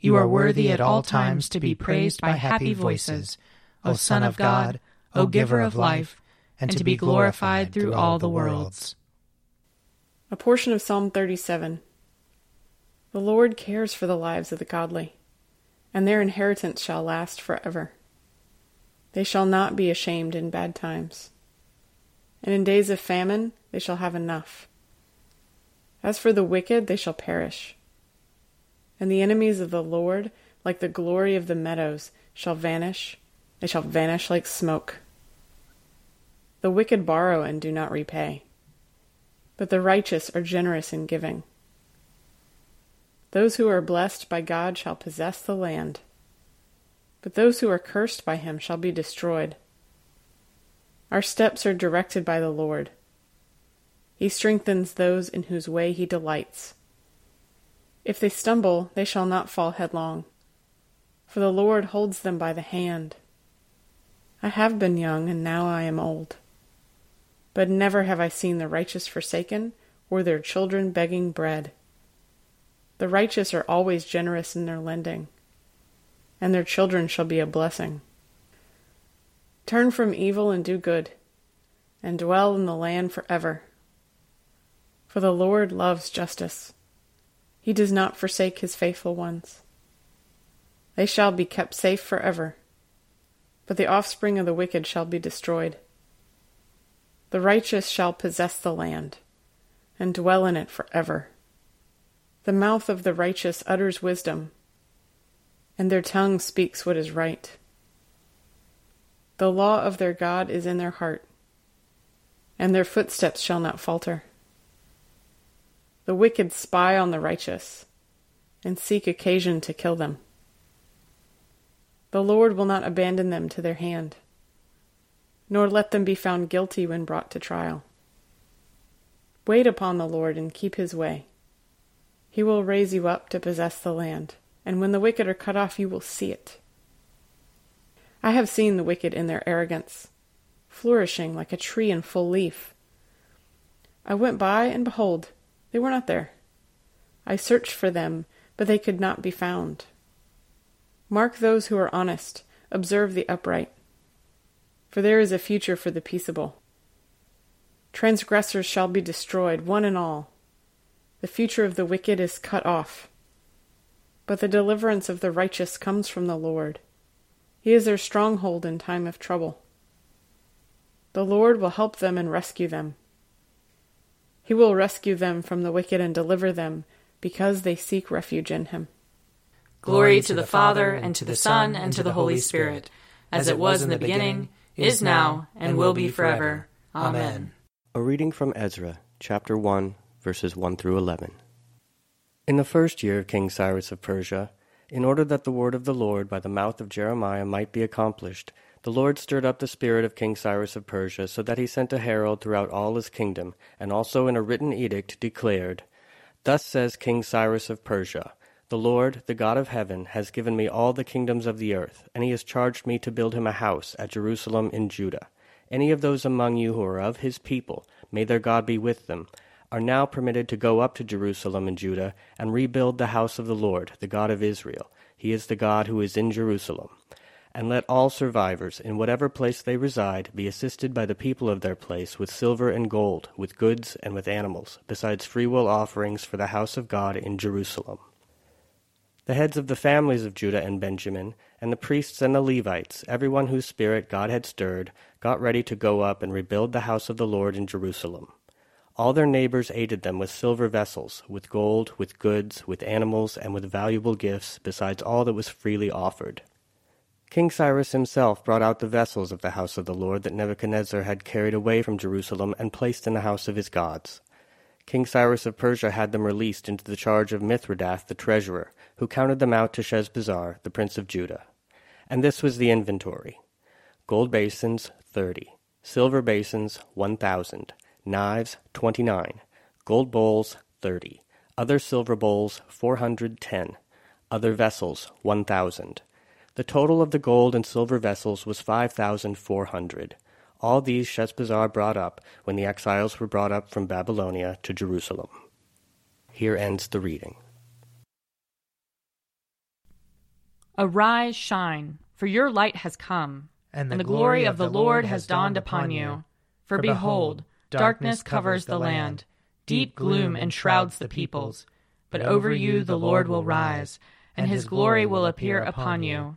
You are worthy at all times to be praised by happy voices, O Son of God, O Giver of life, and to be glorified through all the worlds. A portion of Psalm 37 The Lord cares for the lives of the godly, and their inheritance shall last forever. They shall not be ashamed in bad times, and in days of famine they shall have enough. As for the wicked, they shall perish and the enemies of the Lord, like the glory of the meadows, shall vanish, they shall vanish like smoke. The wicked borrow and do not repay, but the righteous are generous in giving. Those who are blessed by God shall possess the land, but those who are cursed by him shall be destroyed. Our steps are directed by the Lord. He strengthens those in whose way he delights. If they stumble, they shall not fall headlong, for the Lord holds them by the hand. I have been young, and now I am old. But never have I seen the righteous forsaken, or their children begging bread. The righteous are always generous in their lending, and their children shall be a blessing. Turn from evil and do good, and dwell in the land forever. For the Lord loves justice he does not forsake his faithful ones. They shall be kept safe forever, but the offspring of the wicked shall be destroyed. The righteous shall possess the land, and dwell in it forever. The mouth of the righteous utters wisdom, and their tongue speaks what is right. The law of their God is in their heart, and their footsteps shall not falter. The wicked spy on the righteous and seek occasion to kill them. The Lord will not abandon them to their hand, nor let them be found guilty when brought to trial. Wait upon the Lord and keep his way. He will raise you up to possess the land, and when the wicked are cut off, you will see it. I have seen the wicked in their arrogance, flourishing like a tree in full leaf. I went by, and behold, they were not there. I searched for them, but they could not be found. Mark those who are honest, observe the upright, for there is a future for the peaceable. Transgressors shall be destroyed, one and all. The future of the wicked is cut off. But the deliverance of the righteous comes from the Lord. He is their stronghold in time of trouble. The Lord will help them and rescue them. He will rescue them from the wicked and deliver them, because they seek refuge in him. Glory to the Father, and to the Son, and to the Holy Spirit, as it was in the beginning, is now, and will be forever. Amen. A reading from Ezra, chapter 1, verses 1 through 11. In the first year of King Cyrus of Persia, in order that the word of the Lord by the mouth of Jeremiah might be accomplished, the Lord stirred up the spirit of King Cyrus of Persia, so that he sent a herald throughout all his kingdom, and also in a written edict declared, Thus says King Cyrus of Persia, The Lord, the God of heaven, has given me all the kingdoms of the earth, and he has charged me to build him a house at Jerusalem in Judah. Any of those among you who are of his people, may their God be with them, are now permitted to go up to Jerusalem and Judah and rebuild the house of the Lord, the God of Israel. He is the God who is in Jerusalem. And let all survivors, in whatever place they reside, be assisted by the people of their place with silver and gold, with goods and with animals, besides freewill offerings for the house of God in Jerusalem. The heads of the families of Judah and Benjamin, and the priests and the Levites, everyone whose spirit God had stirred, got ready to go up and rebuild the house of the Lord in Jerusalem. All their neighbors aided them with silver vessels, with gold, with goods, with animals, and with valuable gifts, besides all that was freely offered. King Cyrus himself brought out the vessels of the house of the Lord that Nebuchadnezzar had carried away from Jerusalem and placed in the house of his gods. King Cyrus of Persia had them released into the charge of Mithredath the treasurer, who counted them out to Sheshbazzar, the prince of Judah. And this was the inventory gold basins, thirty, silver basins, one thousand, knives, twenty nine, gold bowls, thirty, other silver bowls, four hundred ten, other vessels, one thousand. The total of the gold and silver vessels was five thousand four hundred. All these Sheshbazzar brought up when the exiles were brought up from Babylonia to Jerusalem. Here ends the reading. Arise, shine, for your light has come, And the, and the glory of the Lord has dawned upon you. For behold, darkness covers the land, deep gloom enshrouds the peoples. But over you the Lord will rise, and his glory will appear upon you.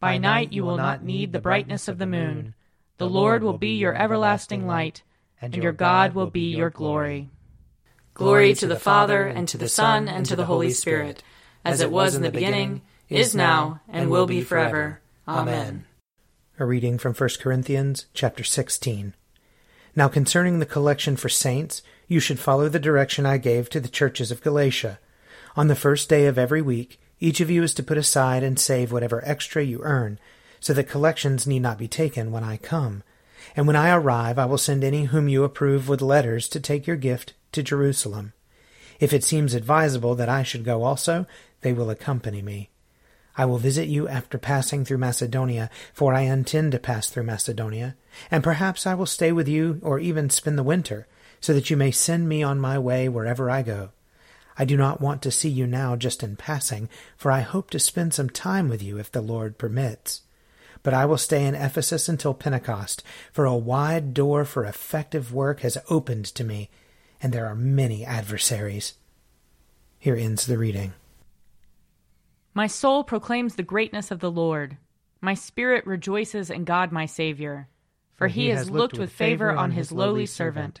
By night you will not need the brightness of the moon. The Lord will be your everlasting light, and your God will be your glory. Glory to the Father, and to the Son, and to the Holy Spirit, as it was in the beginning, is now, and will be forever. Amen. A reading from 1 Corinthians chapter 16. Now concerning the collection for saints, you should follow the direction I gave to the churches of Galatia. On the first day of every week, each of you is to put aside and save whatever extra you earn, so that collections need not be taken when I come. And when I arrive, I will send any whom you approve with letters to take your gift to Jerusalem. If it seems advisable that I should go also, they will accompany me. I will visit you after passing through Macedonia, for I intend to pass through Macedonia, and perhaps I will stay with you or even spend the winter, so that you may send me on my way wherever I go. I do not want to see you now just in passing, for I hope to spend some time with you if the Lord permits. But I will stay in Ephesus until Pentecost, for a wide door for effective work has opened to me, and there are many adversaries. Here ends the reading. My soul proclaims the greatness of the Lord. My spirit rejoices in God my Saviour. For he has looked with favor on his lowly servant.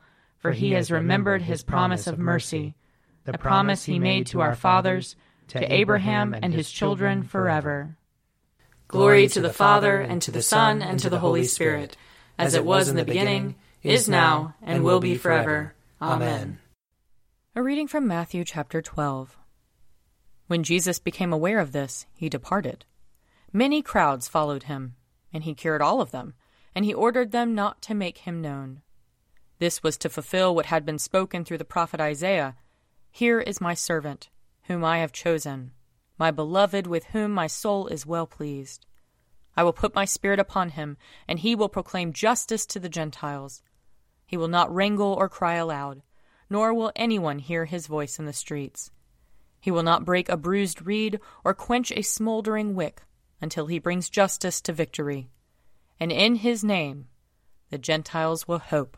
for he has remembered his promise of mercy, the promise he made to our fathers, to Abraham and his children forever. Glory to the Father, and to the Son, and to the Holy Spirit, as it was in the beginning, is now, and will be forever. Amen. A reading from Matthew chapter 12. When Jesus became aware of this, he departed. Many crowds followed him, and he cured all of them, and he ordered them not to make him known. This was to fulfill what had been spoken through the prophet Isaiah Here is my servant, whom I have chosen, my beloved, with whom my soul is well pleased. I will put my spirit upon him, and he will proclaim justice to the Gentiles. He will not wrangle or cry aloud, nor will anyone hear his voice in the streets. He will not break a bruised reed or quench a smoldering wick until he brings justice to victory. And in his name the Gentiles will hope.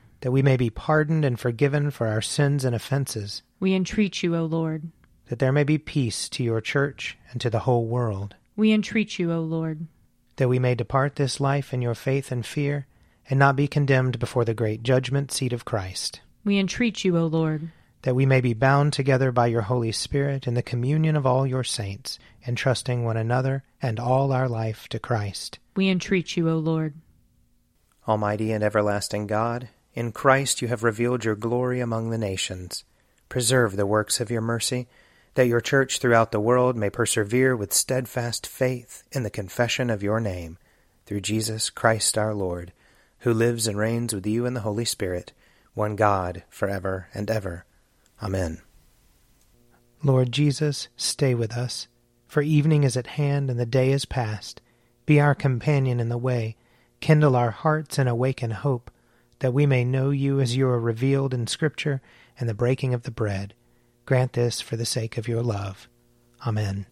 That we may be pardoned and forgiven for our sins and offenses. We entreat you, O Lord. That there may be peace to your church and to the whole world. We entreat you, O Lord. That we may depart this life in your faith and fear, and not be condemned before the great judgment seat of Christ. We entreat you, O Lord. That we may be bound together by your Holy Spirit in the communion of all your saints, entrusting one another and all our life to Christ. We entreat you, O Lord. Almighty and everlasting God, in Christ you have revealed your glory among the nations. Preserve the works of your mercy, that your church throughout the world may persevere with steadfast faith in the confession of your name, through Jesus Christ our Lord, who lives and reigns with you in the Holy Spirit, one God, for ever and ever. Amen. Lord Jesus, stay with us, for evening is at hand and the day is past. Be our companion in the way, kindle our hearts and awaken hope, that we may know you as you are revealed in Scripture and the breaking of the bread. Grant this for the sake of your love. Amen.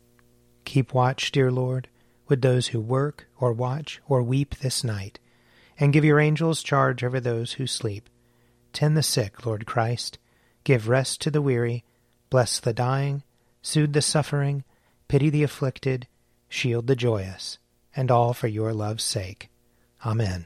Keep watch, dear Lord, with those who work or watch or weep this night, and give your angels charge over those who sleep. Tend the sick, Lord Christ. Give rest to the weary. Bless the dying. Soothe the suffering. Pity the afflicted. Shield the joyous. And all for your love's sake. Amen.